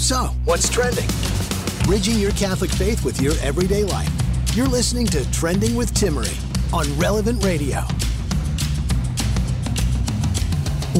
So, what's trending? Bridging your Catholic faith with your everyday life. You're listening to Trending with Timmerie on Relevant Radio.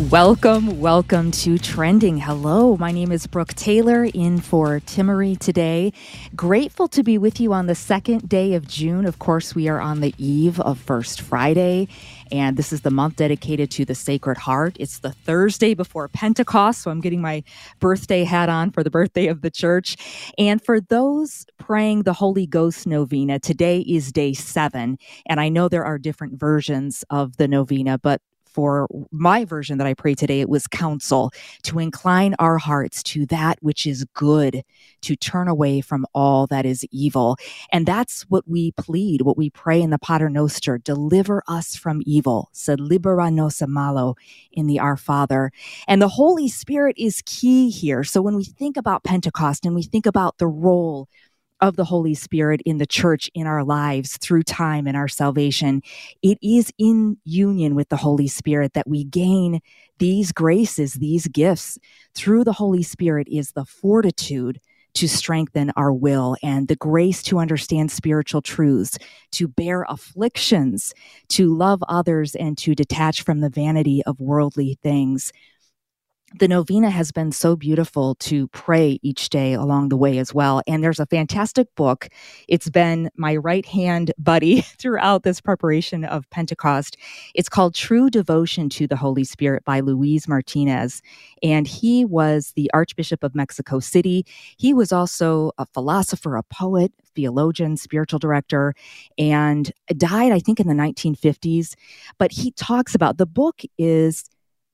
Welcome, welcome to Trending. Hello, my name is Brooke Taylor in for Timmerie today. Grateful to be with you on the second day of June. Of course, we are on the eve of First Friday, and this is the month dedicated to the Sacred Heart. It's the Thursday before Pentecost, so I'm getting my birthday hat on for the birthday of the church. And for those praying the Holy Ghost novena, today is day seven, and I know there are different versions of the novena, but for my version that I pray today, it was counsel to incline our hearts to that which is good, to turn away from all that is evil. And that's what we plead, what we pray in the Pater Noster, deliver us from evil, said libera nos malo in the Our Father. And the Holy Spirit is key here. So when we think about Pentecost and we think about the role of the Holy Spirit in the church in our lives through time and our salvation. It is in union with the Holy Spirit that we gain these graces, these gifts. Through the Holy Spirit is the fortitude to strengthen our will and the grace to understand spiritual truths, to bear afflictions, to love others, and to detach from the vanity of worldly things the novena has been so beautiful to pray each day along the way as well. And there's a fantastic book. It's been my right hand buddy throughout this preparation of Pentecost. It's called True Devotion to the Holy Spirit by Luis Martinez. And he was the Archbishop of Mexico City. He was also a philosopher, a poet, theologian, spiritual director, and died, I think, in the 1950s. But he talks about the book is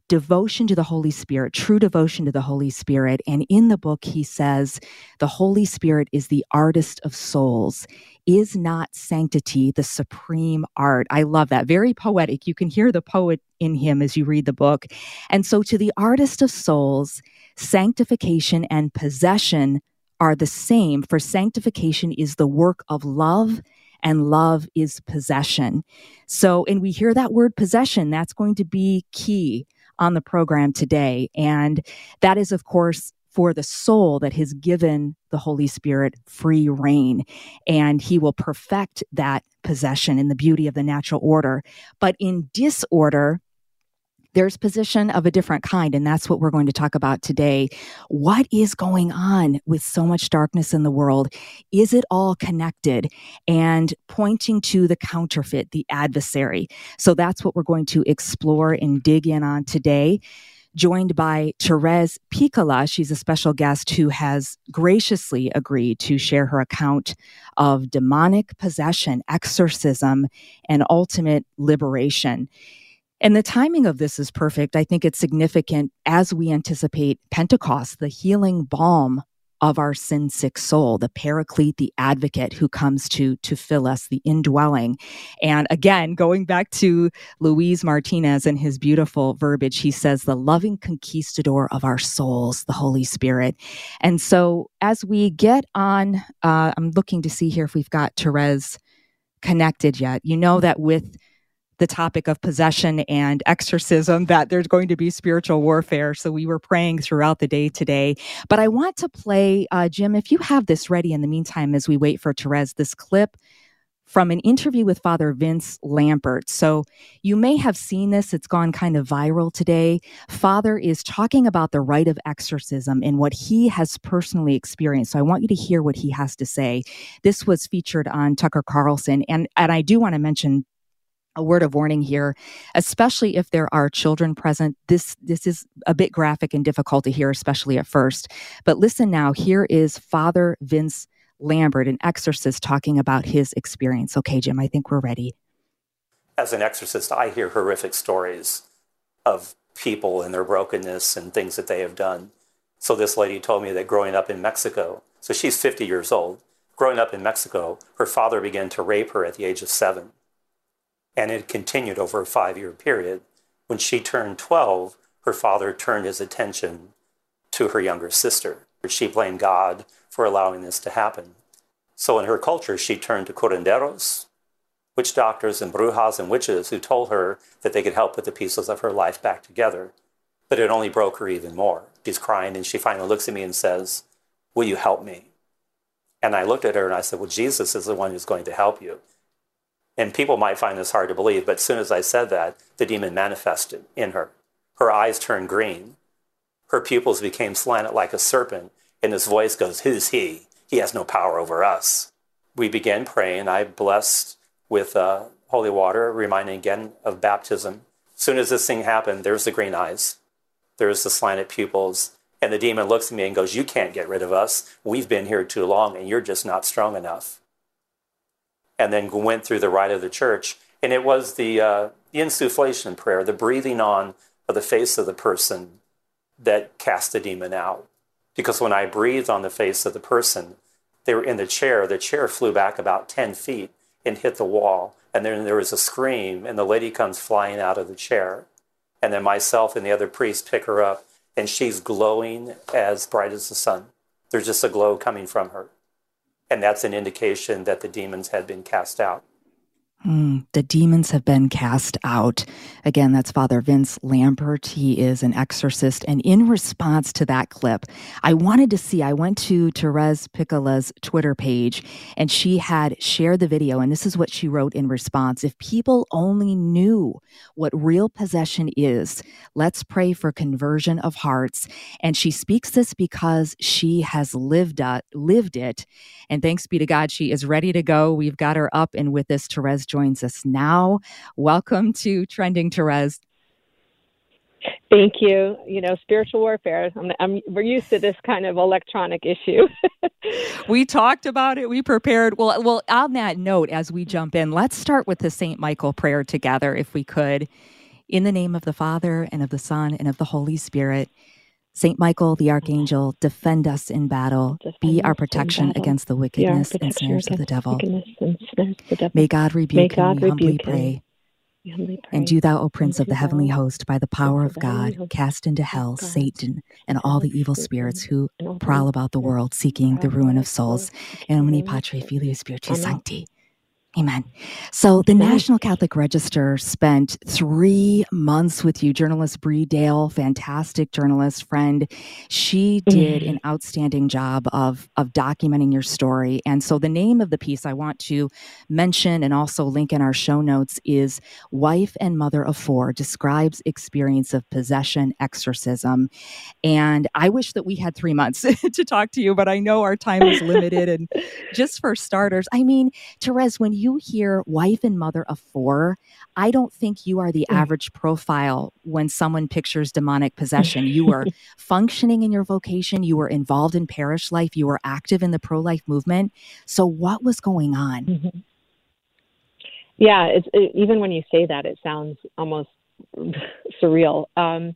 devotion to the Holy Spirit, true devotion to the Holy Spirit. And in the book, he says, the Holy Spirit is the artist of souls. Is not sanctity the supreme art? I love that. Very poetic. You can hear the poet in him as you read the book. And so, to the artist of souls, sanctification and possession are the same, for sanctification is the work of love and love is possession. So, and we hear that word possession, that's going to be key on the program today. And that is, of course, for the soul that has given the Holy Spirit free rein. And he will perfect that possession in the beauty of the natural order. But in disorder, there's position of a different kind and that's what we're going to talk about today what is going on with so much darkness in the world is it all connected and pointing to the counterfeit the adversary so that's what we're going to explore and dig in on today joined by Therese Piccola. She's a special guest who has graciously agreed to share her account of demonic possession, exorcism, and ultimate liberation. And the timing of this is perfect. I think it's significant as we anticipate Pentecost, the healing balm of our sin sick soul, the paraclete, the advocate who comes to, to fill us, the indwelling. And again, going back to Luis Martinez and his beautiful verbiage, he says, the loving conquistador of our souls, the Holy Spirit. And so as we get on, uh, I'm looking to see here if we've got Therese connected yet. You know that with the topic of possession and exorcism that there's going to be spiritual warfare. So we were praying throughout the day today. But I want to play, uh, Jim, if you have this ready in the meantime, as we wait for Therese, this clip from an interview with Father Vince Lampert. So you may have seen this, it's gone kind of viral today. Father is talking about the rite of exorcism and what he has personally experienced. So I want you to hear what he has to say. This was featured on Tucker Carlson. And, and I do want to mention a word of warning here, especially if there are children present. This this is a bit graphic and difficult to hear, especially at first. But listen now. Here is Father Vince Lampert, an exorcist, talking about his experience. Okay, Jim, I think we're ready. As an exorcist, I hear horrific stories of people and their brokenness and things that they have done. So this lady told me that growing up in Mexico, so she's 50 years old. Growing up in Mexico, her father began to rape her at the age of seven and it continued over a five year period. When she turned 12, her father turned his attention to her younger sister. She blamed God for allowing this to happen. So in her culture, she turned to curanderos, witch doctors and brujas and witches who told her that they could help put the pieces of her life back together. But it only broke her even more. She's crying and she finally looks at me and says, Will you help me? And I looked at her and I said, Well, Jesus is the one who's going to help you. And people might find this hard to believe, but as soon as I said that, the demon manifested in her. Her eyes turned green. Her pupils became slanted like a serpent, and his voice goes, Who's he? He has no power over us. We began praying. I blessed with uh, holy water, reminding again of baptism. As soon as this thing happened, there's the green eyes, there's the slanted pupils, and the demon looks at me and goes, You can't get rid of us. We've been here too long, and you're just not strong enough and then went through the rite of the church. And it was the, uh, the insufflation prayer, the breathing on of the face of the person that cast the demon out. Because when I breathed on the face of the person, they were in the chair, the chair flew back about 10 feet and hit the wall. And then there was a scream, and the lady comes flying out of the chair. And then myself and the other priest pick her up, and she's glowing as bright as the sun. There's just a glow coming from her. And that's an indication that the demons had been cast out. Mm, the demons have been cast out. Again, that's Father Vince Lampert. He is an exorcist. And in response to that clip, I wanted to see, I went to Therese Piccola's Twitter page and she had shared the video. And this is what she wrote in response If people only knew what real possession is, let's pray for conversion of hearts. And she speaks this because she has lived, uh, lived it. And thanks be to God, she is ready to go. We've got her up and with this, Therese joins us now. Welcome to Trending Therese. Thank you. You know, spiritual warfare. I'm, I'm, we're used to this kind of electronic issue. we talked about it. We prepared. Well, well. On that note, as we jump in, let's start with the Saint Michael prayer together, if we could. In the name of the Father and of the Son and of the Holy Spirit. Saint Michael the Archangel, defend us in battle. Defend Be our protection against the wickedness and snares of the devil. May God rebuke God him, we humbly pray. Humbly pray. And do thou, O Prince of the heavenly host, by the power of God, cast into hell Satan and all the evil spirits who prowl about the world seeking the ruin of souls. In nomine Patri Filii Spiritus Sancti. Amen. So the National Catholic Register spent three months with you, journalist Bree Dail, fantastic journalist friend. She did mm-hmm. an outstanding job of of documenting your story. And so the name of the piece I want to mention and also link in our show notes is "Wife and Mother of Four describes experience of possession exorcism." And I wish that we had three months to talk to you, but I know our time is limited. and just for starters, I mean, Therese, when you you hear wife and mother of four, I don't think you are the mm. average profile when someone pictures demonic possession. You were functioning in your vocation, you were involved in parish life, you were active in the pro life movement. So, what was going on? Mm-hmm. Yeah, it's, it, even when you say that, it sounds almost surreal. Um,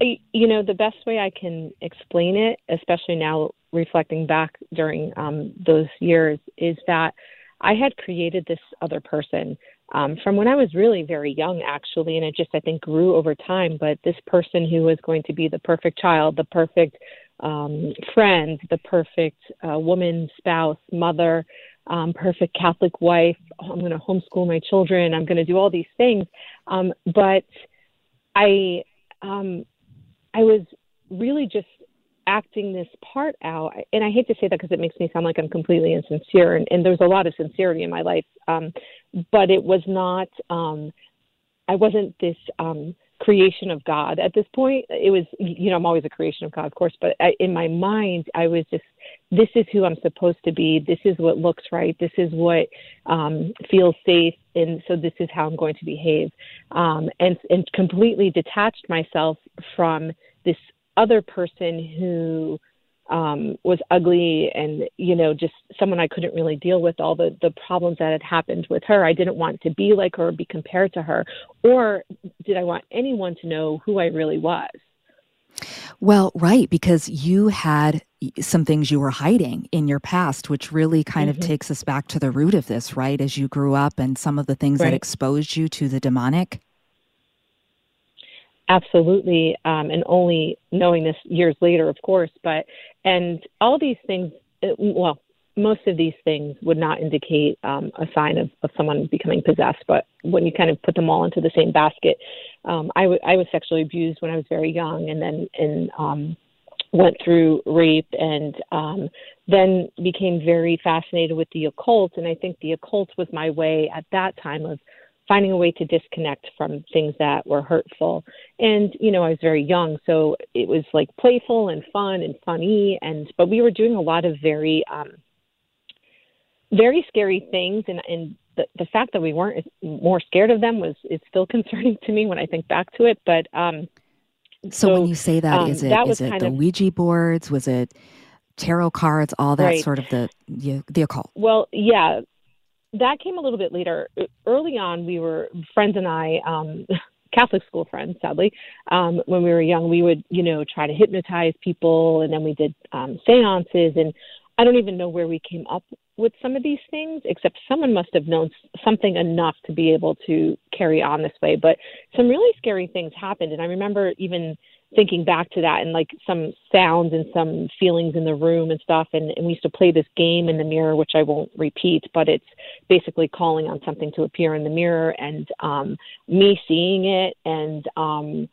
you know, the best way I can explain it, especially now reflecting back during um, those years, is that I had created this other person um, from when I was really very young, actually, and it just I think grew over time. But this person who was going to be the perfect child, the perfect um, friend, the perfect uh, woman, spouse, mother, um, perfect Catholic wife. I'm going to homeschool my children. I'm going to do all these things. Um, but I, um, I was really just acting this part out and i hate to say that because it makes me sound like i'm completely insincere and, and there's a lot of sincerity in my life um, but it was not um, i wasn't this um, creation of god at this point it was you know i'm always a creation of god of course but I, in my mind i was just this is who I'm supposed to be. This is what looks right. This is what um, feels safe. And so this is how I'm going to behave. Um, and, and completely detached myself from this other person who um, was ugly and you know just someone I couldn't really deal with all the the problems that had happened with her. I didn't want to be like her or be compared to her, or did I want anyone to know who I really was? Well, right, because you had some things you were hiding in your past, which really kind mm-hmm. of takes us back to the root of this, right? As you grew up and some of the things right. that exposed you to the demonic. Absolutely, um, and only knowing this years later, of course. But and all these things, uh, well, most of these things would not indicate um, a sign of, of someone becoming possessed. But when you kind of put them all into the same basket, um, I, w- I was sexually abused when I was very young, and then and um, went through rape, and um, then became very fascinated with the occult. And I think the occult was my way at that time of finding a way to disconnect from things that were hurtful. And, you know, I was very young, so it was like playful and fun and funny and but we were doing a lot of very um very scary things and and the, the fact that we weren't more scared of them was is still concerning to me when I think back to it. But um so, so when you say that, um, is it that is it the of, Ouija boards? Was it tarot cards? All that right. sort of the, the the occult. Well, yeah, that came a little bit later. Early on, we were friends and I, um, Catholic school friends, sadly. Um, when we were young, we would, you know, try to hypnotize people, and then we did um, seances. And I don't even know where we came up with some of these things, except someone must have known something enough to be able to carry on this way. But some really scary things happened, and I remember even thinking back to that and like some sounds and some feelings in the room and stuff. And, and we used to play this game in the mirror which i won't repeat but it's basically calling on something to appear in the mirror and um me seeing it. And um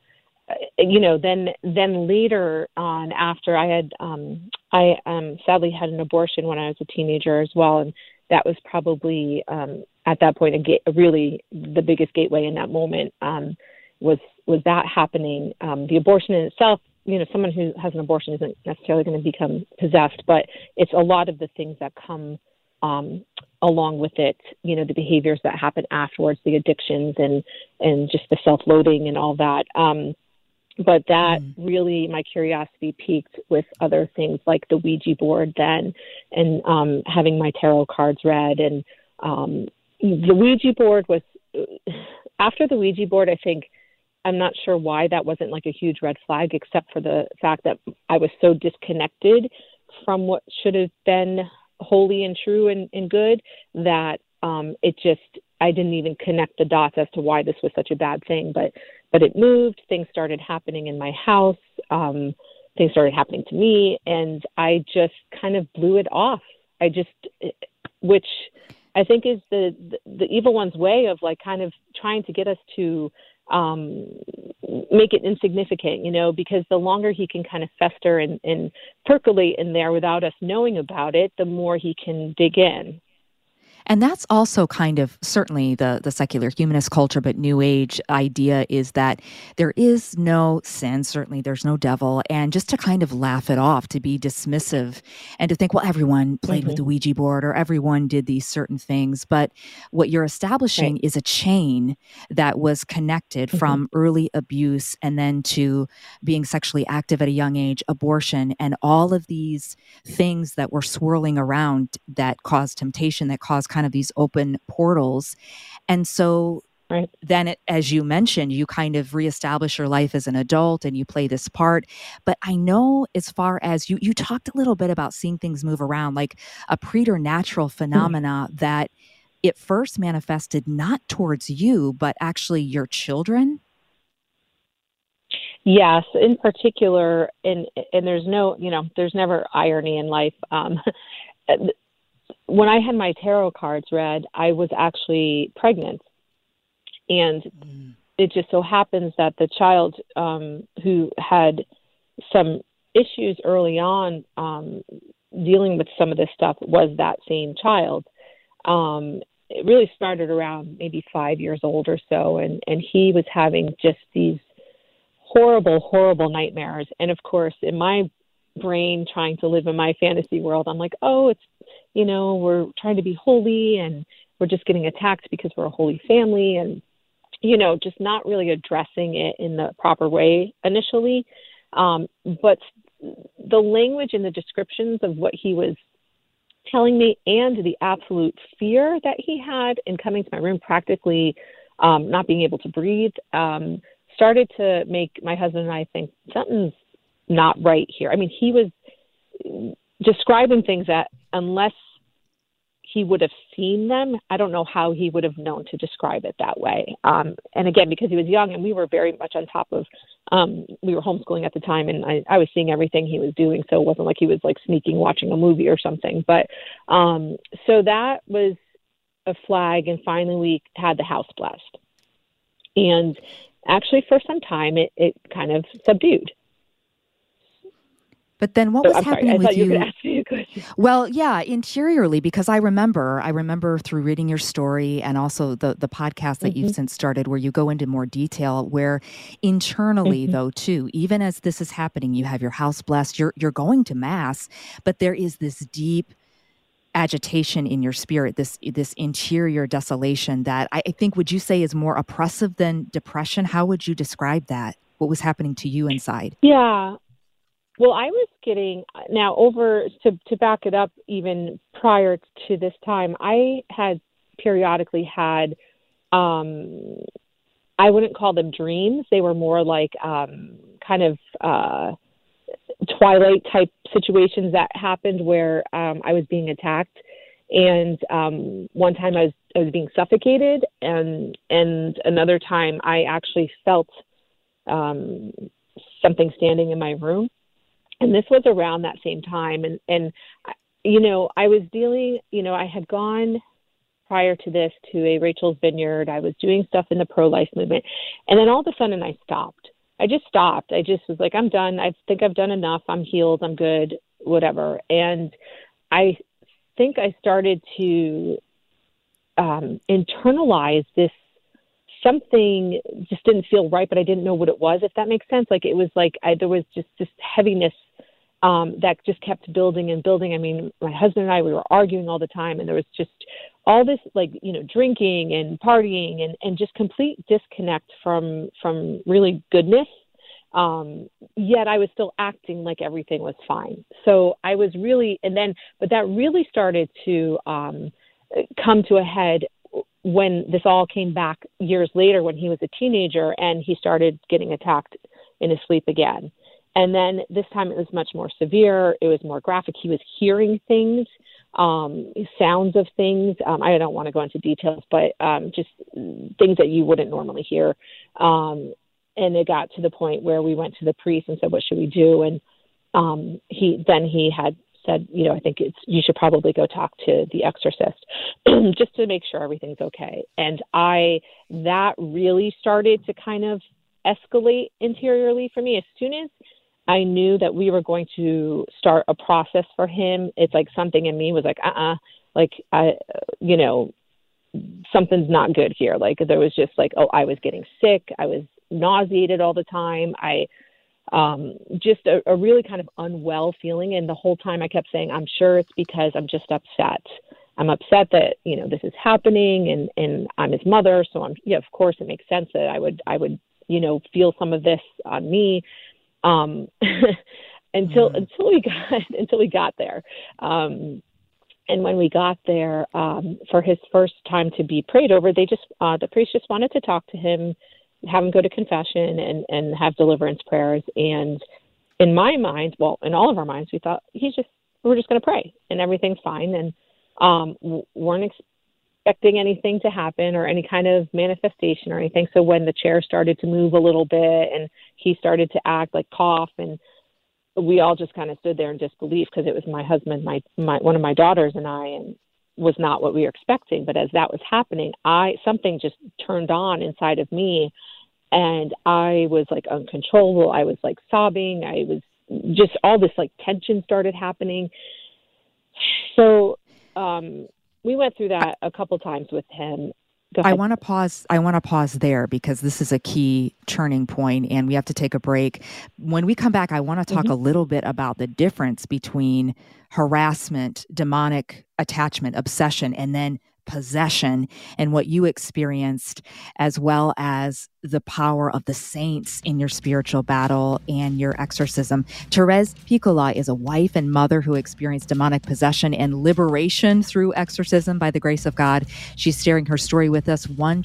you know then then later on after i had um i um sadly had an abortion when i was a teenager as well. And that was probably um at that point a, ga- really the biggest gateway in that moment. Um was was that happening. Um, the abortion in itself, you know, someone who has an abortion isn't necessarily going to become possessed, but it's a lot of the things that come um, along with it. You know, the behaviors that happen afterwards, the addictions, and and just the self-loathing and all that. Um, but that mm. really my curiosity piqued with other things like the Ouija board then and um having my tarot cards read and um the Ouija board was after the Ouija board I think I'm not sure why that wasn't like a huge red flag, except for the fact that I was so disconnected from what should have been holy and true and, and good that um, it just I didn't even connect the dots as to why this was such a bad thing. But but it moved. Things started happening in my house. Um, things started happening to me, and I just kind of blew it off. I just, which I think is the, the the evil one's way of like kind of trying to get us to um, make it insignificant, you know, because the longer he can kind of fester and, and percolate in there without us knowing about it, the more he can dig in. And that's also kind of certainly the the secular humanist culture, but New Age idea is that there is no sin, certainly there's no devil, and just to kind of laugh it off, to be dismissive, and to think, well, everyone played mm-hmm. with the Ouija board or everyone did these certain things. But what you're establishing right. is a chain that was connected mm-hmm. from early abuse and then to being sexually active at a young age, abortion, and all of these things that were swirling around that caused temptation, that caused kind of these open portals. And so Right. Then, it, as you mentioned, you kind of reestablish your life as an adult and you play this part. But I know, as far as you, you talked a little bit about seeing things move around, like a preternatural hmm. phenomena mm. that it first manifested not towards you, but actually your children. Yes, in particular, and and there's no, you know, there's never irony in life. Um, when I had my tarot cards read, I was actually pregnant. And mm. it just so happens that the child um, who had some issues early on um, dealing with some of this stuff was that same child. Um, it really started around maybe five years old or so, and, and he was having just these horrible, horrible nightmares. And of course, in my brain trying to live in my fantasy world. I'm like, oh, it's, you know, we're trying to be holy and we're just getting attacked because we're a holy family and, you know, just not really addressing it in the proper way initially. Um, but the language and the descriptions of what he was telling me and the absolute fear that he had in coming to my room, practically um, not being able to breathe, um, started to make my husband and I think something's not right here. I mean, he was describing things that unless he would have seen them, I don't know how he would have known to describe it that way. Um, and again, because he was young and we were very much on top of, um, we were homeschooling at the time and I, I was seeing everything he was doing. So it wasn't like he was like sneaking watching a movie or something. But um, so that was a flag. And finally, we had the house blessed. And actually, for some time, it, it kind of subdued. But then what was I'm happening sorry, with you, you? were going to ask me a question. Well, yeah, interiorly, because I remember, I remember through reading your story and also the the podcast that Mm-hmm. you've since started, where you go into more detail. Where internally, Mm-hmm. though, too, even as this is happening, you have your house blessed. You're you're going to mass, but there is this deep agitation in your spirit, this this interior desolation that I, I think would you say is more oppressive than depression? How would you describe that? What was happening to you inside? Yeah. Well, I was getting now over to to back it up even prior to this time, I had periodically had um I wouldn't call them dreams. They were more like um kind of uh twilight type situations that happened where um I was being attacked and um one time I was I was being suffocated and and another time I actually felt um something standing in my room and this was around that same time. And and you know i was dealing you know i had gone prior to this to a rachel's vineyard. I was doing stuff in the pro life movement. And then all of a sudden i stopped. I just stopped. I just was like i'm done. I think i've done enough. I'm healed. I'm good whatever. And i think i started to um internalize this something just didn't feel right, but I didn't know what it was, if that makes sense. Like it was like I, there was just this heaviness um, that just kept building and building. I mean, my husband and I, we were arguing all the time, and there was just all this like you know drinking and partying and and just complete disconnect from from really goodness. Um, yet I was still acting like everything was fine. So I was really, and then, but that really started to um, come to a head when this all came back years later when he was a teenager and he started getting attacked in his sleep again. And then this time it was much more severe. It was more graphic. He was hearing things, um, sounds of things. Um, I don't want to go into details, but um, just things that you wouldn't normally hear. Um, and it got to the point where we went to the priest and said, "What should we do?" And um, he then he had said, you know, I think it's you should probably go talk to the exorcist just to make sure everything's okay. And I that really started to kind of escalate interiorly for me as soon as I knew that we were going to start a process for him. It's like something in me was like, uh, uh like I, you know, something's not good here. Like there was just like, oh, I was getting sick. I was nauseated all the time. I um, just a, a really kind of unwell feeling. And the whole time I kept saying, I'm sure it's because I'm just upset. I'm upset that, you know, this is happening and, and I'm his mother. So I'm, yeah, of course it makes sense that I would, I would, you know, feel some of this on me. Um, until, Mm. until we got, until we got there. Um, and when we got there um, for his first time to be prayed over, they just uh, the priest just wanted to talk to him, have him go to confession, and and have deliverance prayers. And in my mind, well, in all of our minds, we thought he's just we're just going to pray and everything's fine, and um, weren't expecting anything to happen or any kind of manifestation or anything. So when the chair started to move a little bit and he started to act like cough and we all just kind of stood there in disbelief because it was my husband, my my one of my daughters and I, and was not what we were expecting. But as that was happening, I something just turned on inside of me, and I was like uncontrollable. I was like sobbing. I was just all this like tension started happening. So um, we went through that a couple times with him, I want to pause. I want to pause there because this is a key turning point, and we have to take a break. When we come back, I want to talk mm-hmm. a little bit about the difference between harassment, demonic attachment, obsession, and then possession and what you experienced, as well as the power of the saints in your spiritual battle and your exorcism. Therese Piccola is a wife and mother who experienced demonic possession and liberation through exorcism by the grace of God. She's sharing her story with us. 1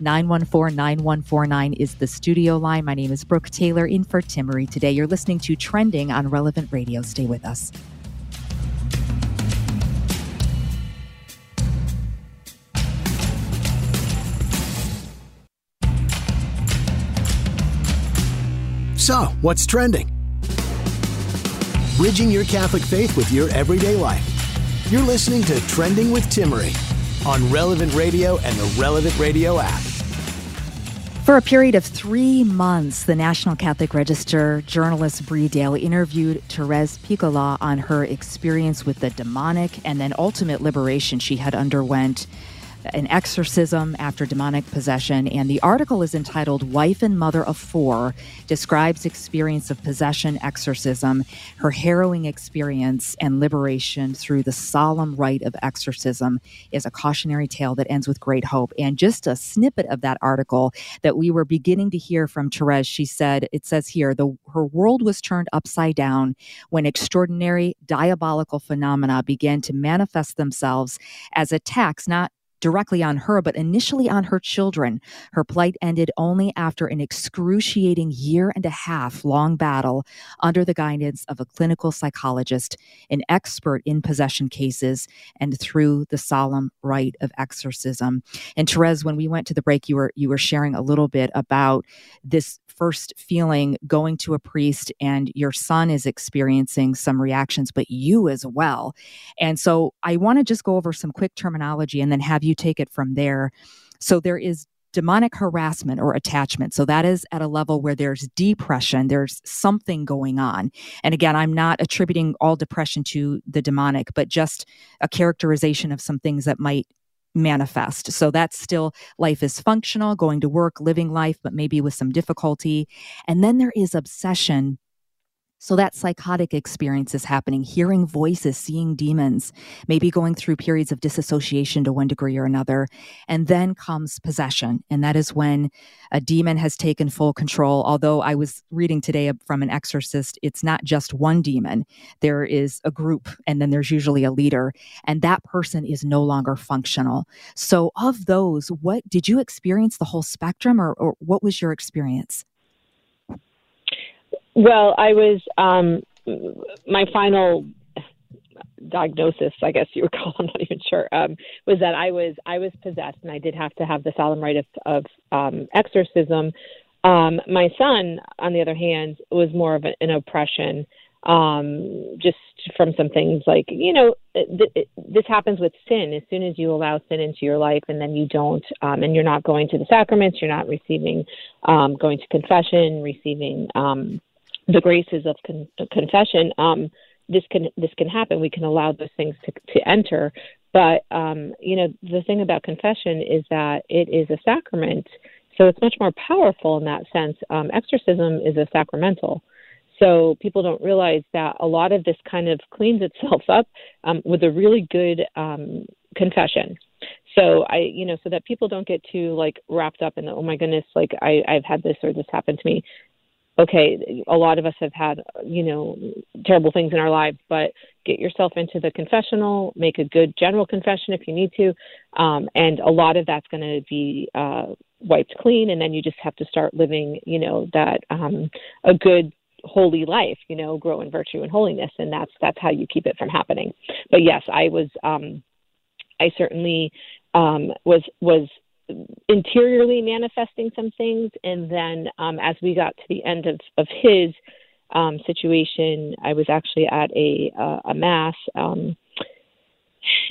914 9149 is the studio line. My name is Brooke Taylor in for Timmerie today. You're listening to Trending on Relevant Radio. Stay with us. So, what's trending? Bridging your Catholic faith with your everyday life. You're listening to Trending with Timmerie on Relevant Radio and the Relevant Radio app. For a period of three months, the National Catholic Register journalist Bree Dail interviewed Therese Piccola on her experience with the demonic and then ultimate liberation she had underwent an exorcism after demonic possession. And the article is entitled Wife and Mother of Four Describes Experience of Possession Exorcism, Her Harrowing Experience and Liberation Through the Solemn Rite of Exorcism is a cautionary tale that ends with great hope. And just a snippet of that article that we were beginning to hear from Therese, she said, it says here, the, her world was turned upside down when extraordinary diabolical phenomena began to manifest themselves as attacks, not directly on her, but initially on her children. Her plight ended only after an excruciating year and a half long battle under the guidance of a clinical psychologist, an expert in possession cases, and through the solemn rite of exorcism. And Therese, when we went to the break, you were you were sharing a little bit about this first feeling going to a priest and your son is experiencing some reactions, but you as well. And so I want to just go over some quick terminology and then have you take it from there. So there is demonic harassment or attachment. So that is at a level where there's depression, there's something going on. And again, I'm not attributing all depression to the demonic, but just a characterization of some things that might manifest. So that's still life is functional, going to work, living life, but maybe with some difficulty. And then there is obsession so that psychotic experience is happening, hearing voices, seeing demons, maybe going through periods of disassociation to one degree or another. And then comes possession. And that is when a demon has taken full control. Although I was reading today from an exorcist, it's not just one demon. There is a group, and then there's usually a leader, and that person is no longer functional. So, of those, what did you experience the whole spectrum, or, or what was your experience? Well, I was um, my final diagnosis, I guess you would call. I'm not even sure. Um, was that I was I was possessed, and I did have to have the solemn rite of, of um, exorcism. Um, my son, on the other hand, was more of an oppression, um, just from some things like you know th- th- this happens with sin. As soon as you allow sin into your life, and then you don't, um, and you're not going to the sacraments, you're not receiving, um, going to confession, receiving. Um, the graces of con- confession, um, this can this can happen. We can allow those things to to enter. But um, you know, the thing about confession is that it is a sacrament, so it's much more powerful in that sense. Um, exorcism is a sacramental. So people don't realize that a lot of this kind of cleans itself up um, with a really good um, confession. So I, you know, so that people don't get too like wrapped up in the, oh my goodness, like I, I've had this or this happened to me okay, a lot of us have had, you know, terrible things in our lives, but get yourself into the confessional, make a good general confession if you need to. Um, and a lot of that's going to be uh, wiped clean. And then you just have to start living, you know, that um, a good holy life, you know, grow in virtue and holiness. And that's, that's how you keep it from happening. But yes, I was, um, I certainly um, was, was interiorly manifesting some things. And then um, as we got to the end of, of his um, situation, I was actually at a, uh, a mass, um,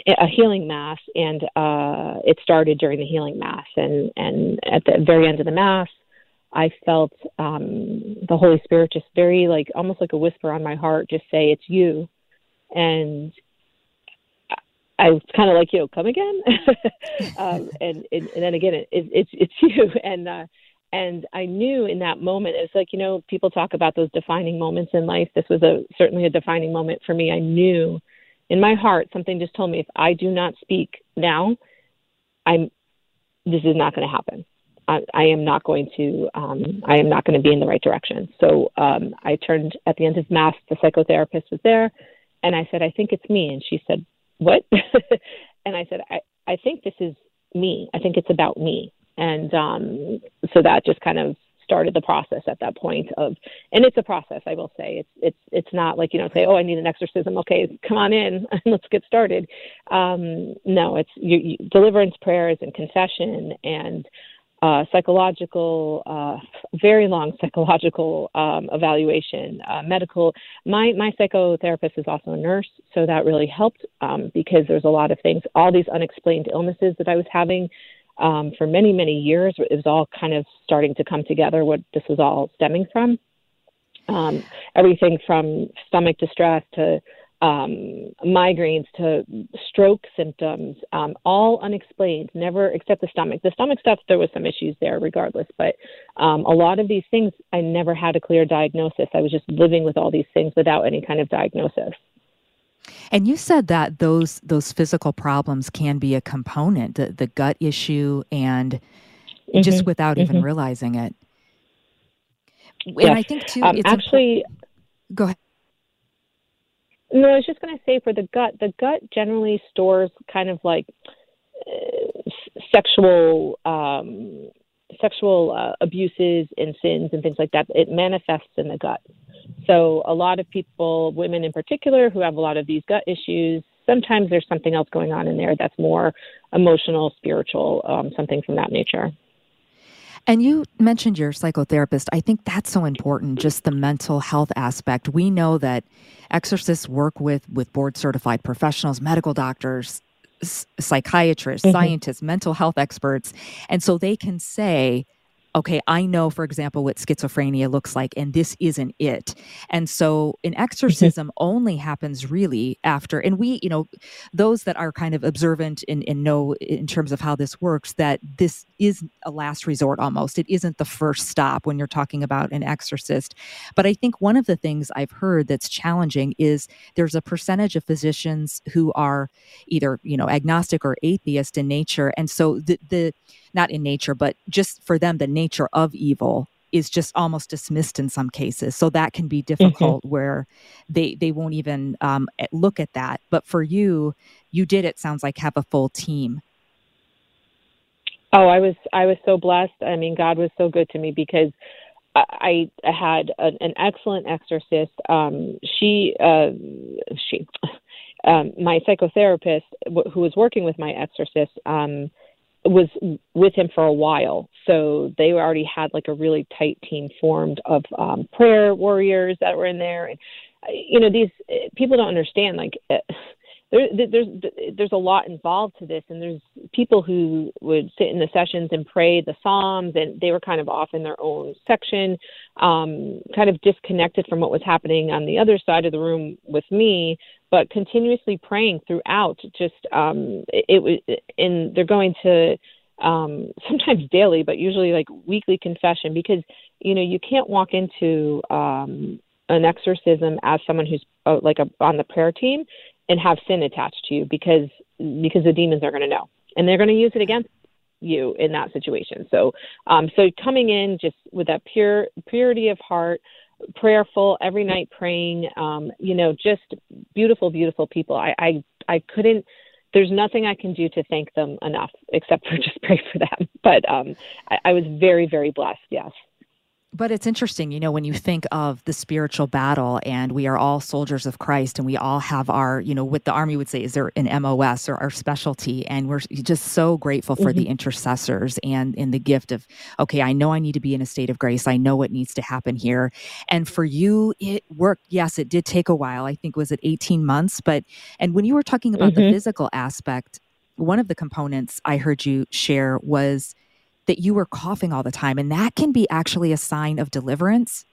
a healing mass, and uh, it started during the healing mass. And, and at the very end of the mass, I felt um, the Holy Spirit just very like almost like a whisper on my heart, just say, It's you. And I was kind of like, you know, come again. um, and, and, and then again, it, it, it's, it's you. And, uh, and I knew in that moment, it's like, you know, people talk about those defining moments in life. This was a, certainly a defining moment for me. I knew in my heart, something just told me if I do not speak now, I'm, this is not going to happen. I, I am not going to, um, I am not going to be in the right direction. So um, I turned at the end of mass. The psychotherapist was there, and I said, I think it's me. And she said, what? and I said, I, I think this is me. I think it's about me. And um, so that just kind of started the process at that point of, and it's a process, I will say. It's it's it's not like you know say, oh, I need an exorcism. Okay, come on in, and let's get started. Um, no, it's you, you, deliverance prayers and confession and uh, psychological, uh, very long psychological um, evaluation, uh, medical. My my psychotherapist is also a nurse, so that really helped um, because there's a lot of things, all these unexplained illnesses that I was having um, for many many years. It was all kind of starting to come together. What this was all stemming from. Um, everything from stomach distress to um, migraines to stroke symptoms, um, all unexplained, never except the stomach. The stomach stuff, there was some issues there regardless, but um, a lot of these things, I never had a clear diagnosis. I was just living with all these things without any kind of diagnosis. And you said that those those physical problems can be a component, the, the gut issue, and mm-hmm. just without mm-hmm. even realizing it. And yes. I think too, um, it's actually. Go ahead. No, I was just going to say for the gut, the gut generally stores kind of like uh, sexual um, sexual uh, abuses and sins and things like that. It manifests in the gut. So a lot of people, women in particular, who have a lot of these gut issues, sometimes there's something else going on in there that's more emotional, spiritual, um, something from that nature. And you mentioned your psychotherapist. I think that's so important, just the mental health aspect. We know that exorcists work with with board certified professionals, medical doctors, psychiatrists, mm-hmm. scientists, mental health experts, and so they can say okay, I know, for example, what schizophrenia looks like, and this isn't it. And so an exorcism mm-hmm. only happens really after, and we, you know, those that are kind of observant and, and know in terms of how this works, that this is a last resort almost. It isn't the first stop when you're talking about an exorcist. But I think one of the things I've heard that's challenging is there's a percentage of physicians who are either, you know, agnostic or atheist in nature. And so the, the not in nature, but just for them, the nature of evil is just almost dismissed in some cases. So that can be mm-hmm. difficult mm-hmm. where they they won't even um, look at that. But for you, you did it sounds like have a full team. Oh, I was I was so blessed. I mean, God was so good to me because I, I had an, an excellent exorcist. Um, she uh, she um, my psychotherapist who was working with my exorcist. Um, was with him for a while. So they already had like a really tight team formed of um, prayer warriors that were in there. And, you know, these people don't understand like uh, there, there's there's a lot involved to this, and there's people who would sit in the sessions and pray the psalms, and they were kind of off in their own section, um, kind of disconnected from what was happening on the other side of the room with me but continuously praying throughout. Just um, it was, and they're going to um, sometimes daily, but usually like weekly confession because you know you can't walk into um, an exorcism as someone who's uh, like a, on the prayer team and have sin attached to you because because the demons are going to know. And they're going to use it against you in that situation. So um, so coming in just with that pure purity of heart prayerful every night praying um you know just beautiful beautiful people. I i i couldn't there's nothing i can do to thank them enough except for just pray for them. But um i, I was very very blessed yes but it's interesting, you know, when you think of the spiritual battle and we are all soldiers of Christ and we all have our, you know, what the army would say is their an MOS or our specialty. And we're just so grateful for mm-hmm. the intercessors and in the gift of, okay, I know I need to be in a state of grace. I know what needs to happen here. And for you, it worked. Yes, it did take a while. I think was it 18 months. But, and when you were talking about mm-hmm. the physical aspect, one of the components I heard you share was that you were coughing all the time. And that can be actually a sign of deliverance.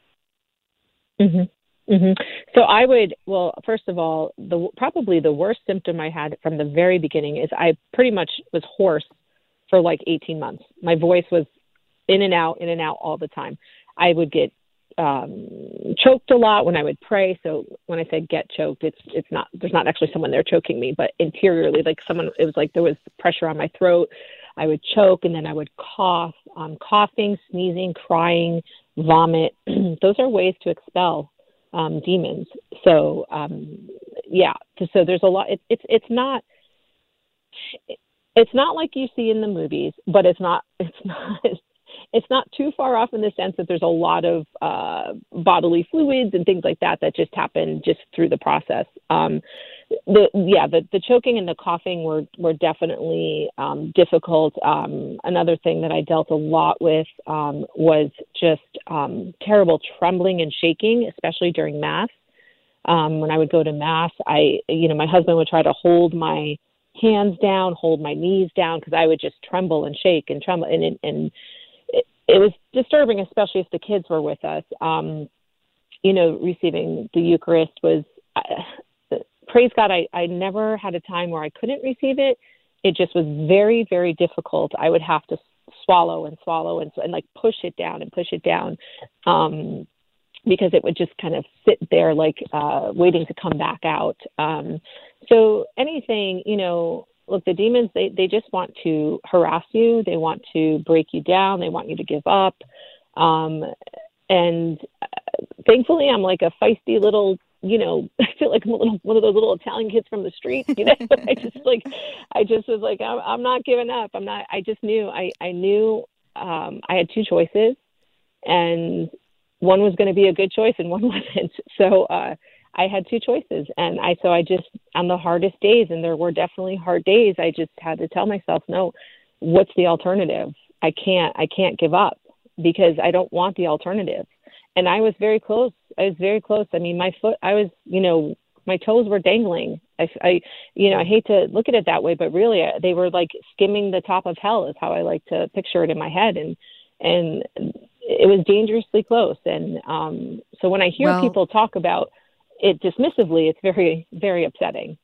Mm-hmm. Mm-hmm. So I would, well, first of all, the probably the worst symptom I had from the very beginning is I pretty much was hoarse for like 18 months. My voice was in and out, in and out all the time. I would get um choked a lot when I would pray. So when I said get choked, it's it's not there's not actually someone there choking me, but interiorly, like someone it was like there was pressure on my throat. I would choke and then I would cough. Um, coughing, sneezing, crying, vomit. Those are ways to expel um, demons. So um, yeah, so there's a lot. It, it's it's not it's not like you see in the movies, but it's not it's not it's not too far off in the sense that there's a lot of uh, bodily fluids and things like that that just happen just through the process. Um, the yeah the the choking and the coughing were were definitely um, difficult. Um, another thing that I dealt a lot with um, was just um, terrible trembling and shaking, especially during mass. Um, when I would go to mass, I you know my husband would try to hold my hands down, hold my knees down because I would just tremble and shake and tremble and and, and it, it was disturbing, especially if the kids were with us. Um, you know, receiving the Eucharist was. Praise God, I, I never had a time where I couldn't receive it. It just was very, very difficult. I would have to swallow and swallow and, and like push it down and push it down um, because it would just kind of sit there like uh, waiting to come back out. Um, so anything, you know, look, the demons, they, they just want to harass you. They want to break you down. They want you to give up. Um, and uh, thankfully, I'm like a feisty little you know, I feel like I'm a little one of those little Italian kids from the street. You know, I just like, I just was like, I'm, I'm not giving up. I'm not. I just knew. I I knew um, I had two choices, and one was going to be a good choice, and one wasn't. So uh, I had two choices, and I so I just on the hardest days, and there were definitely hard days. I just had to tell myself, no, what's the alternative? I can't. I can't give up because I don't want the alternative and I was very close. I was very close. I mean, my foot, I was, you know, my toes were dangling. I, I, you know, I hate to look at it that way, but really, they were like skimming the top of hell, is how I like to picture it in my head, and and it was dangerously close. And um, so when I hear well, people talk about it dismissively, it's very, very upsetting.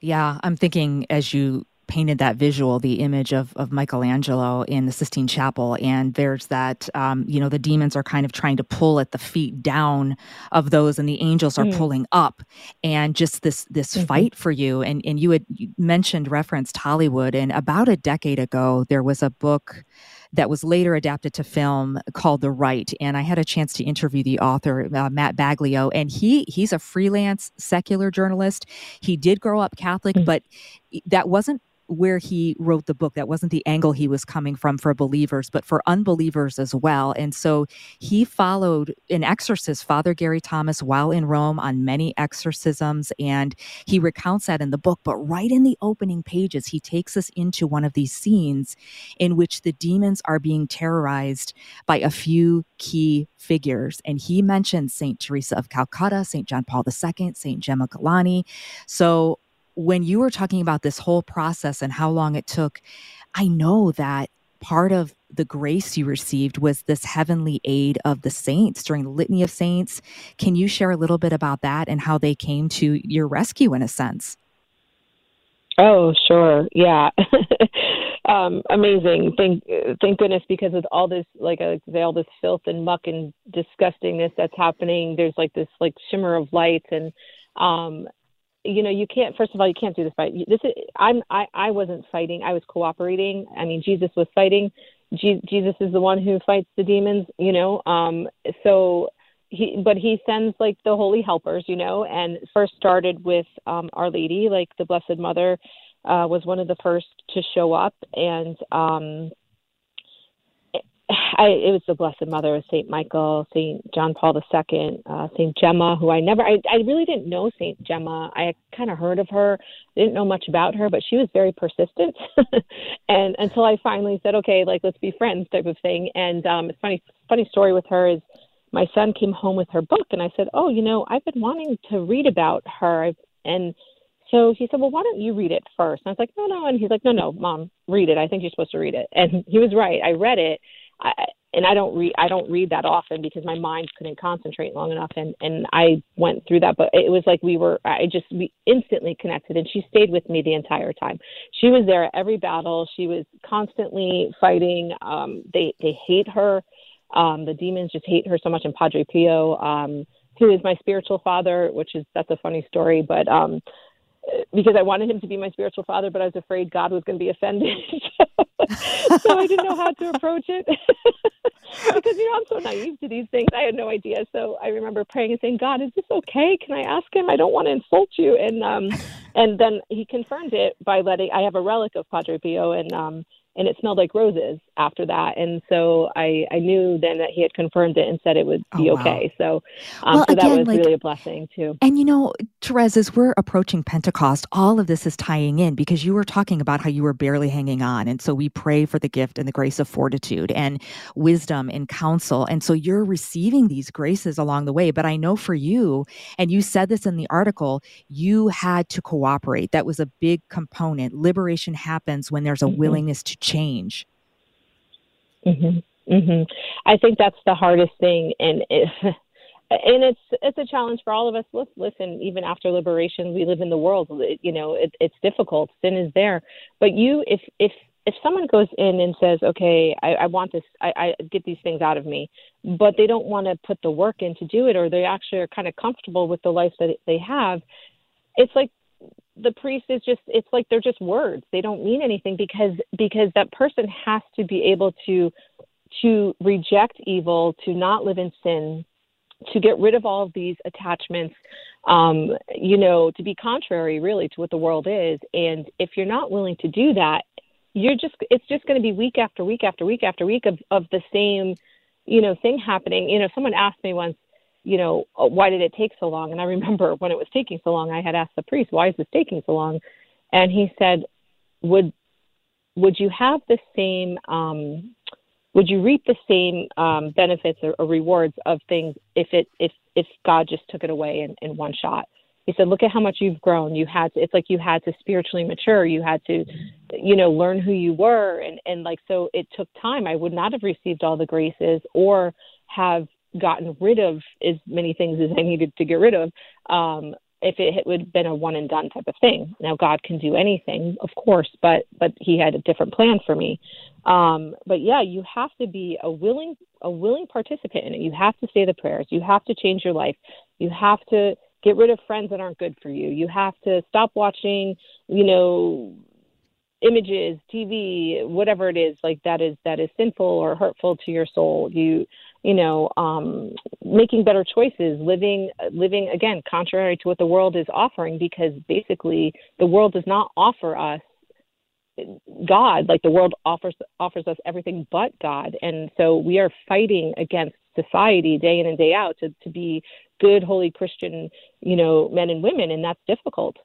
Yeah, I'm thinking as you painted that visual, the image of, of Michelangelo in the Sistine Chapel. And there's that, um, you know, the demons are kind of trying to pull at the feet down of those, and the angels are mm. pulling up. And just this this mm-hmm. fight for you. And and you had mentioned referenced Hollywood, and about a decade ago, there was a book that was later adapted to film called The Rite. And I had a chance to interview the author, uh, Matt Baglio, and he he's a freelance secular journalist. He did grow up Catholic, mm-hmm. but that wasn't where he wrote the book. That wasn't the angle he was coming from for believers, but for unbelievers as well. And so he followed an exorcist, Father Gary Thomas, while in Rome on many exorcisms. And he recounts that in the book. But right in the opening pages, he takes us into one of these scenes in which the demons are being terrorized by a few key figures. And he mentions St. Teresa of Calcutta, St. John Paul II, St. Gemma Galgani. So when you were talking about this whole process and how long it took, I know that part of the grace you received was this heavenly aid of the saints during the litany of saints. Can you share a little bit about that and how they came to your rescue in a sense? Oh, sure. Yeah. um, amazing. Thank thank goodness because with all this like uh, all this filth and muck and disgustingness that's happening, there's like this like shimmer of light and um you know you can't first of all you can't do this fight. This is i'm i i wasn't fighting. I was cooperating. I mean jesus was fighting. Je- jesus is the one who fights the demons you know um so he but he sends like the holy helpers you know and first started with um our lady like the blessed mother uh was one of the first to show up and um I, it was the Blessed Mother of Saint Michael, Saint John Paul II, uh, Saint Gemma, who I never, I, I really didn't know Saint Gemma. I kind of heard of her, didn't know much about her, but she was very persistent. and until I finally said, okay, like let's be friends, type of thing. And um, it's funny, funny story with her is my son came home with her book, and I said, oh, you know, I've been wanting to read about her, and so he said, well, why don't you read it first? And I was like, no, no. And he's like, no, no, mom, read it. I think you're supposed to read it. And he was right. I read it I, and I don't read I don't read that often because my mind couldn't concentrate long enough and and I went through that but it was like we were I just we instantly connected and she stayed with me the entire time. She was there at every battle. She was constantly fighting. Um they they hate her. Um the demons just hate her so much and Padre Pio um who is my spiritual father, which is that's a funny story, but um because I wanted him to be my spiritual father, but I was afraid God was going to be offended. so I didn't know how to approach it. because, you know, I'm so naive to these things. I had no idea. So I remember praying and saying, God, is this okay? Can I ask him? I don't want to insult you. And, um, and then he confirmed it by letting, I have a relic of Padre Pio and, um, and it smelled like roses after that. And so I, I knew then that he had confirmed it and said it would be oh, wow. okay. So, um, well, so again, that was like, really a blessing too. And you know, Therese, as we're approaching Pentecost, all of this is tying in because you were talking about how you were barely hanging on. And so we pray for the gift and the grace of fortitude and wisdom and counsel. And so you're receiving these graces along the way. But I know for you, and you said this in the article, you had to cooperate. That was a big component. Liberation happens when there's a mm-hmm. willingness to change. Mhm. Mhm. I think that's the hardest thing and it, and it's it's a challenge for all of us. Listen, even after liberation, we live in the world. You know, it, it's difficult. Sin is there, but you, if if if someone goes in and says, "Okay, I, I want this, I, I get these things out of me," but they don't want to put the work in to do it, or they actually are kind of comfortable with the life that they have, it's like the priest is just it's like they're just words. They don't mean anything because because that person has to be able to to reject evil to not live in sin to get rid of all of these attachments um you know to be contrary really to what the world is. And if you're not willing to do that you're just it's just going to be week after week after week after week of of the same you know thing happening. You know someone asked me once you know, uh, why did it take so long? And I remember when it was taking so long, I had asked the priest, why is this taking so long? And he said, would would you have the same um, would you reap the same um, benefits or, or rewards of things if it if if God just took it away in, in one shot? He said, "Look at how much you've grown. You had to. It's like you had to spiritually mature. You had to, you know, learn who you were, and and like so, it took time. I would not have received all the graces or have gotten rid of as many things as I needed to get rid of, um, if it would have been a one and done type of thing. Now God can do anything, of course, but but He had a different plan for me. Um, but yeah, you have to be a willing a willing participant in it. You have to say the prayers. You have to change your life. You have to get rid of friends that aren't good for you. You have to stop watching, you know, images, TV, whatever it is like that is that is sinful or hurtful to your soul. You you know, um, making better choices, living living again contrary to what the world is offering, because basically the world does not offer us God. Like the world offers offers us everything but God, and so we are fighting against society day in and day out to to be good, holy Christian, you know, men and women, and that's difficult.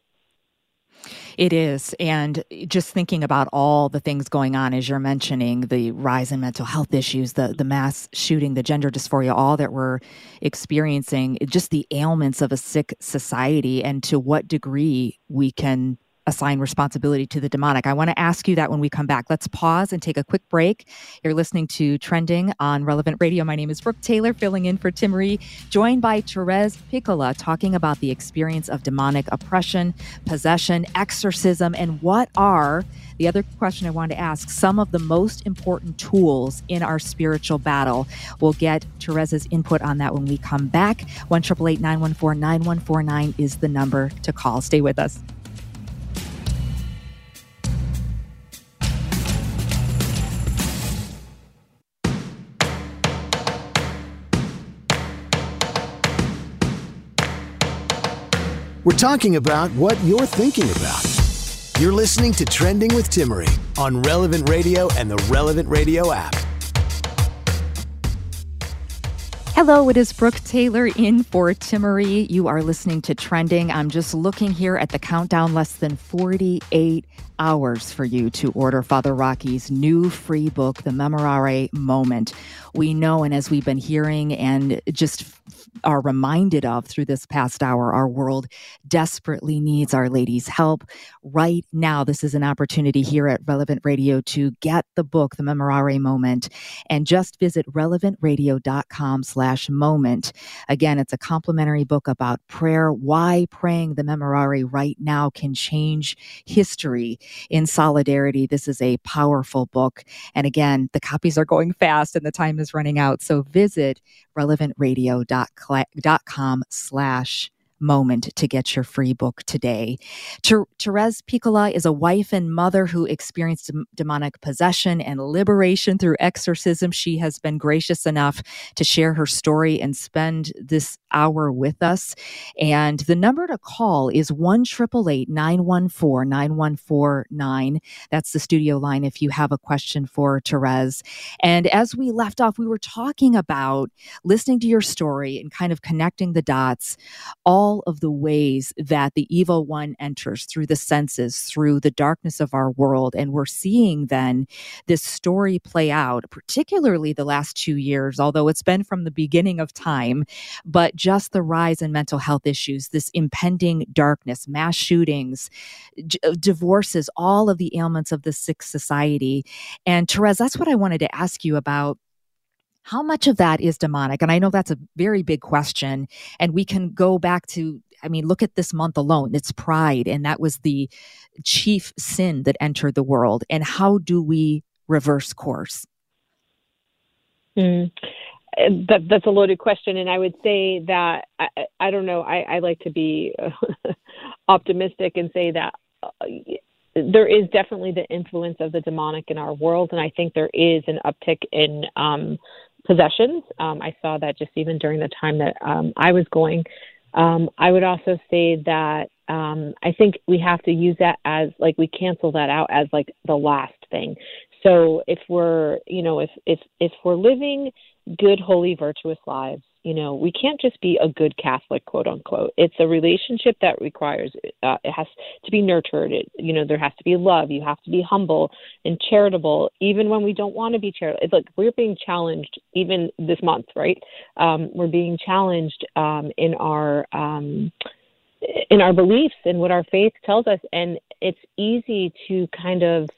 It is. And just thinking about all the things going on, as you're mentioning, the rise in mental health issues, the, the mass shooting, the gender dysphoria, all that we're experiencing, just the ailments of a sick society, and to what degree we can assign responsibility to the demonic. I want to ask you that when we come back. Let's pause and take a quick break. You're listening to Trending on Relevant Radio. My name is Brooke Taylor, filling in for Timmerie, joined by Therese Piccola, talking about the experience of demonic oppression, possession, exorcism, and what are the other question I wanted to ask some of the most important tools in our spiritual battle. We'll get Therese's input on that when we come back. 1 914 9149 is the number to call. Stay with us. We're talking about what you're thinking about. You're listening to Trending with Timmerie on Relevant Radio and the Relevant Radio app. Hello, it is Brooke Taylor in for Timmerie. You are listening to Trending. I'm just looking here at the countdown, less than 48 hours for you to order Father Rocky's new free book, The Memorare Moment. We know, and as we've been hearing and just are reminded of through this past hour. Our world desperately needs Our Lady's help right now. This is an opportunity here at Relevant Radio to get the book, The Memorare Moment, and just visit relevantradio.com slash moment. Again, it's a complimentary book about prayer, why praying the Memorare right now can change history in solidarity. This is a powerful book. And again, the copies are going fast and the time is running out. So visit relevantradio.com slash moment to get your free book today. Ter- Therese Piccola is a wife and mother who experienced demonic possession and liberation through exorcism. She has been gracious enough to share her story and spend this hour with us. And the number to call is 1 914 9149. That's the studio line if you have a question for Therese. And as we left off, we were talking about listening to your story and kind of connecting the dots all all of the ways that the evil one enters through the senses, through the darkness of our world. And we're seeing then this story play out, particularly the last two years, although it's been from the beginning of time, but just the rise in mental health issues, this impending darkness, mass shootings, uh, divorces, all of the ailments of the sick society. And Therese, that's what I wanted to ask you about how much of that is demonic? And I know that's a very big question. And we can go back to, I mean, look at this month alone. It's pride. And that was the chief sin that entered the world. And how do we reverse course? Mm. That, that's a loaded question. And I would say that, I, I don't know, I, I like to be optimistic and say that. Uh, there is definitely the influence of the demonic in our world, and I think there is an uptick in um, possessions. Um, I saw that just even during the time that um, I was going. Um, I would also say that um, I think we have to use that as like we cancel that out as like the last thing. So if we're, you know, if if if we're living good, holy, virtuous lives, you know, we can't just be a good Catholic, quote unquote. It's a relationship that requires uh, it has to be nurtured. It, you know, there has to be love. You have to be humble and charitable, even when we don't want to be charitable. Like we're being challenged even this month, right? Um, we're being challenged um, in our um, in our beliefs and what our faith tells us, and it's easy to kind of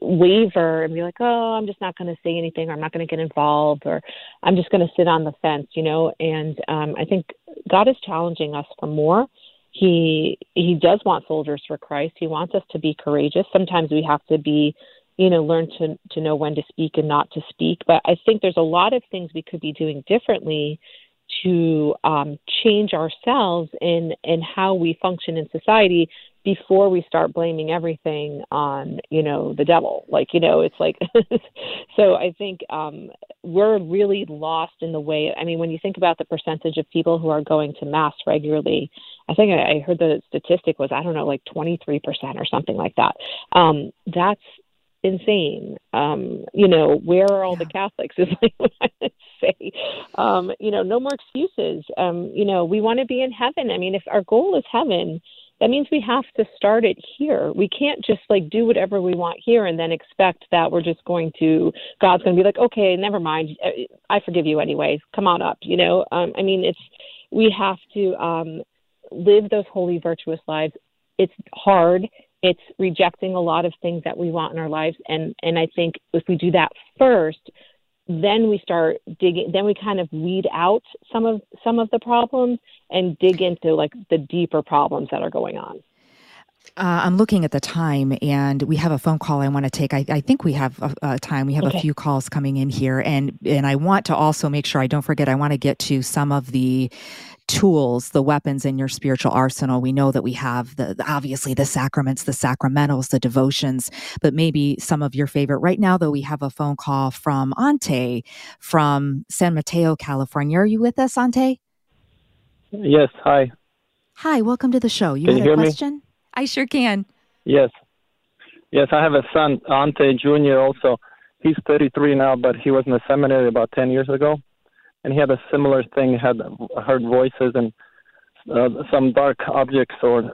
waver and be like, oh, I'm just not going to say anything, or I'm not going to get involved, or I'm just going to sit on the fence, you know. And um, I think God is challenging us for more. He He does want soldiers for Christ. He wants us to be courageous. Sometimes we have to be, you know, learn to to know when to speak and not to speak. But I think there's a lot of things we could be doing differently to um, change ourselves in in how we function in society before we start blaming everything on you know the devil like you know it's like so i think um we're really lost in the way i mean when you think about the percentage of people who are going to mass regularly i think i, I heard the statistic was i don't know like 23% or something like that um that's insane. Um, you know, where are all the Catholics? Is like what I say. Um, you know, no more excuses. Um, you know, we want to be in heaven. I mean, if our goal is heaven, that means we have to start it here. We can't just like do whatever we want here and then expect that we're just going to God's going to be like, okay, never mind, I forgive you anyway. Come on up. You know, um, I mean, it's we have to um, live those holy, virtuous lives. It's hard it's rejecting a lot of things that we want in our lives and and i think if we do that first then we start digging then we kind of weed out some of some of the problems and dig into like the deeper problems that are going on uh, I'm looking at the time, and we have a phone call I want to take. I, I think we have a, a time. We have okay. a few calls coming in here, and and I want to also make sure I don't forget. I want to get to some of the tools, the weapons in your spiritual arsenal. We know that we have the, obviously the sacraments, the sacramentals, the devotions, but maybe some of your favorite. Right now, though, we have a phone call from Ante from San Mateo, California. Are you with us, Ante? Yes. Hi. Hi. Welcome to the show. You can had you a question? Me? I sure can. Yes. Yes, I have a son, Ante Jr. Also, he's 33 now, but he was in the seminary about 10 years ago and he had a similar thing. Had heard voices and uh, some dark objects or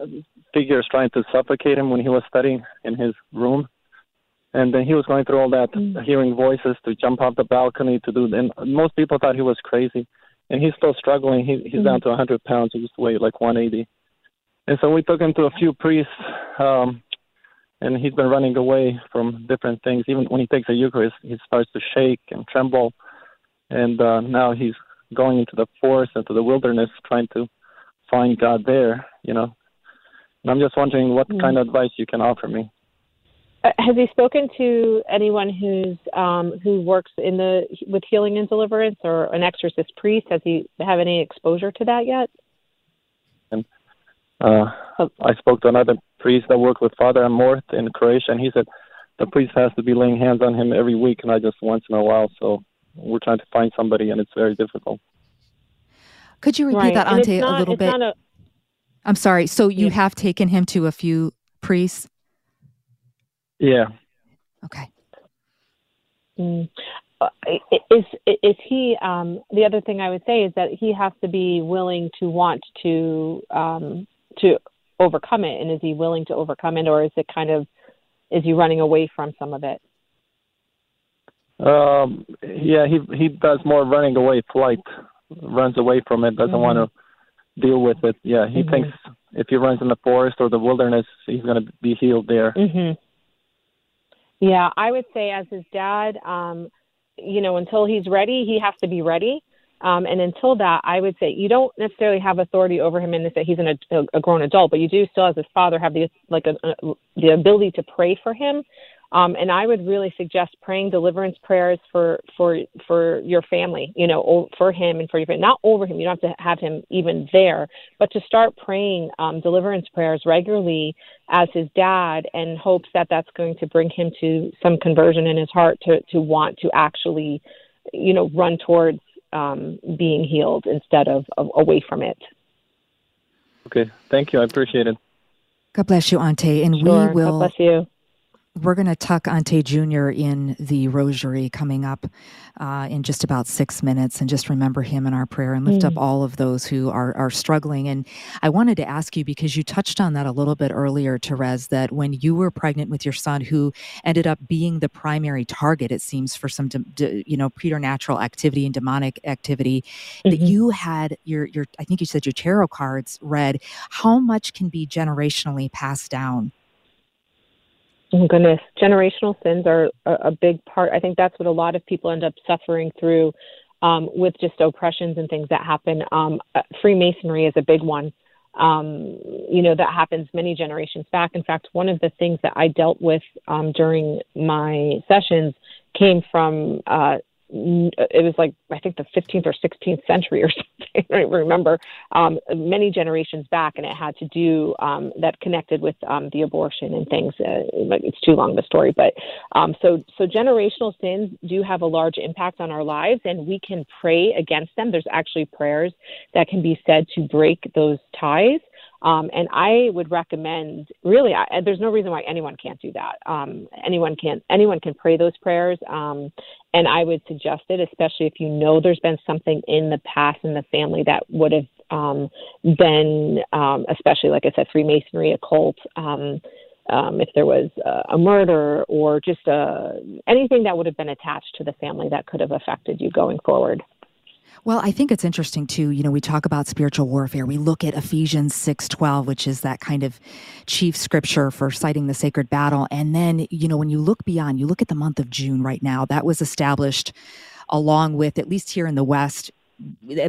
figures trying to suffocate him when he was studying in his room. And then he was going through all that, mm. hearing voices to jump off the balcony to do. And most people thought he was crazy. and he's still struggling. He he's mm-hmm. down to 100 pounds. He used to weigh like 180. And so we took him to a few priests, um, and he's been running away from different things. Even when he takes a Eucharist, he starts to shake and tremble. And uh, now he's going into the forest, into the wilderness, trying to find God there. You know, and I'm just wondering what mm-hmm. kind of advice you can offer me. Uh, has he spoken to anyone who's um, who works in the with healing and deliverance, or an exorcist priest? Has he have any exposure to that yet? And uh, oh. I spoke to another priest that worked with Father Amorth in Croatia, and he said the priest has to be laying hands on him every week, not just once in a while. So we're trying to find somebody, and it's very difficult. Could you repeat right. that, Ante, a little bit? A... I'm sorry. So you yeah. have taken him to a few priests. Yeah. Okay. Mm. Uh, is is he? Um, the other thing I would say is that he has to be willing to want to um, to overcome it, and is he willing to overcome it, or is it kind of is he running away from some of it? Um, yeah, he he does more running away, flight, runs away from it, doesn't mm-hmm. want to deal with it. Yeah, he mm-hmm. thinks if he runs in the forest or the wilderness, he's going to be healed there. Mm-hmm. Yeah, I would say as his dad, um, you know, until he's ready, he has to be ready. Um, and until that, I would say you don't necessarily have authority over him in the that he's an, a, a grown adult, but you do still, as his father, have the like a, a, the ability to pray for him um, and I would really suggest praying deliverance prayers for for for your family, you know, for him and for your family. Not over him. You don't have to have him even there, but to start praying um, deliverance prayers regularly as his dad, and hopes that that's going to bring him to some conversion in his heart to to want to actually, you know, run towards um, being healed instead of, of away from it. Okay, thank you. I appreciate it. God bless you, Ante, and sure. we will. God bless you we're going to tuck Ante Jr. in the rosary coming up uh, in just about six minutes and just remember him in our prayer and lift mm. up all of those who are, are struggling. And I wanted to ask you because you touched on that a little bit earlier, Therese, that when you were pregnant with your son, who ended up being the primary target, it seems, for some, de- de- you know, preternatural activity and demonic activity, mm-hmm. that you had your, your, I think you said your tarot cards read. How much can be generationally passed down? Oh goodness, generational sins are a, a big part. I think that's what a lot of people end up suffering through um, with just oppressions and things that happen. Um, uh, Freemasonry is a big one. Um, you know that happens many generations back. In fact, one of the things that I dealt with um, during my sessions came from uh, it was like I think the 15th or 16th century or something. I don't remember um, many generations back, and it had to do um, that connected with um, the abortion and things. Uh, it's too long of a story, but um, so so generational sins do have a large impact on our lives, and we can pray against them. There's actually prayers that can be said to break those ties. Um, and I would recommend, really, I, there's no reason why anyone can't do that. Um, anyone can anyone can pray those prayers, um, and I would suggest it, especially if you know there's been something in the past in the family that would have um, been, um, especially like I said, Freemasonry, occult. Um, um, if there was uh, a murder or just uh, anything that would have been attached to the family that could have affected you going forward. Well, I think it's interesting too. You know, we talk about spiritual warfare. We look at Ephesians 6:12, which is that kind of chief scripture for citing the sacred battle. And then, you know, when you look beyond, you look at the month of June right now. That was established along with at least here in the West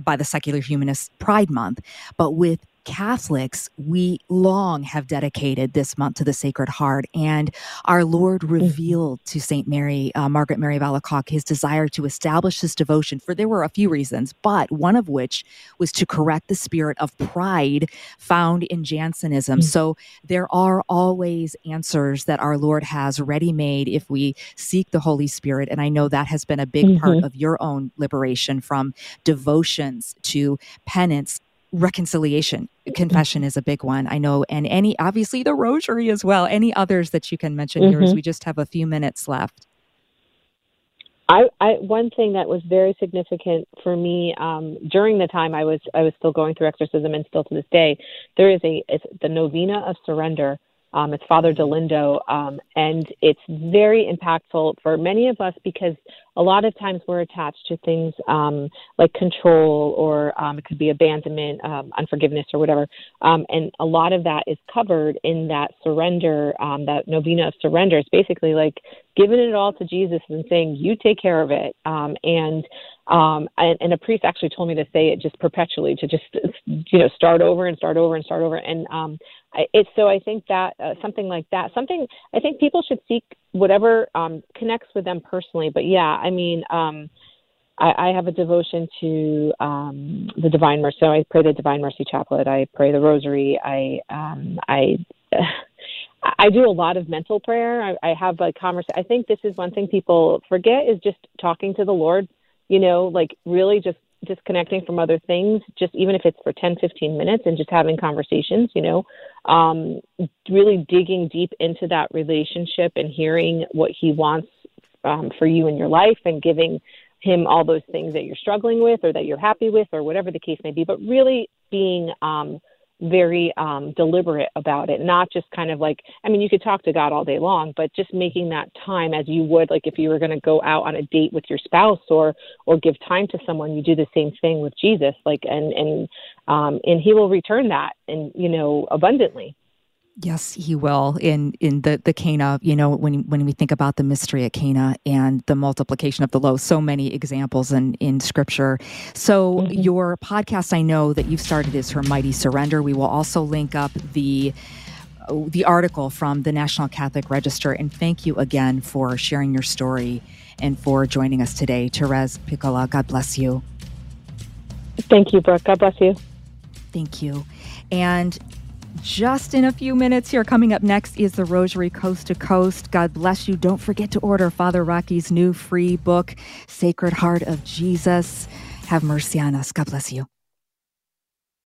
by the secular humanist Pride Month, but with Catholics, we long have dedicated this month to the Sacred Heart, and our Lord mm-hmm. revealed mm-hmm. to Saint Mary, uh, Margaret Mary of Alacoque, his desire to establish this devotion. For there were a few reasons, but one of which was to correct the spirit of pride found in Jansenism. Mm-hmm. So there are always answers that our Lord has ready made if we seek the Holy Spirit, and I know that has been a big mm-hmm. part of your own liberation from devotions to penance reconciliation confession is a big one. I know and any obviously the rosary as well. Any others that you can mention mm-hmm. here as we just have a few minutes left? I, I one thing that was very significant for me um, during the time I was I was still going through exorcism and still to this day there is a it's the novena of surrender Um, it's Father Dolindo, um, and it's very impactful for many of us because a lot of times we're attached to things um, like control or um, it could be abandonment, um, unforgiveness, or whatever. Um, and a lot of that is covered in that surrender, um, that novena of surrender. It's basically like giving it all to Jesus and saying, "You take care of it." Um, and um, and, and a priest actually told me to say it just perpetually, to just you know start over and start over and start over. And um, it's so I think that uh, something like that, something I think people should seek whatever um, connects with them personally. But yeah, I mean. Um, I, I have a devotion to um, the Divine Mercy. So I pray the Divine Mercy Chaplet. I pray the Rosary. I um, I I do a lot of mental prayer. I, I have a conversation. I think this is one thing people forget is just talking to the Lord. You know, like really just disconnecting from other things, just even if it's for 10, 15 minutes and just having conversations, you know, um, really digging deep into that relationship and hearing what he wants um, for you in your life and giving him all those things that you're struggling with or that you're happy with or whatever the case may be, but really being um, very um, deliberate about it, not just kind of like, I mean, you could talk to God all day long, but just making that time as you would, like if you were going to go out on a date with your spouse or, or give time to someone, you do the same thing with Jesus, like, and, and, um, and he will return that and, you know, abundantly. Yes, he will. In in the the Cana, you know, when when we think about the mystery at Cana and the multiplication of the loaves, so many examples in in Scripture. So mm-hmm. your podcast, I know that you've started is her mighty surrender. We will also link up the the article from the National Catholic Register. And thank you again for sharing your story and for joining us today, Therese Piccola. God bless you. Thank you, Brooke. God bless you. Thank you. And just in a few minutes here. Coming up next is the Rosary Coast to Coast. God bless you. Don't forget to order Father Rocky's new free book, Sacred Heart of Jesus. Have mercy on us. God bless you.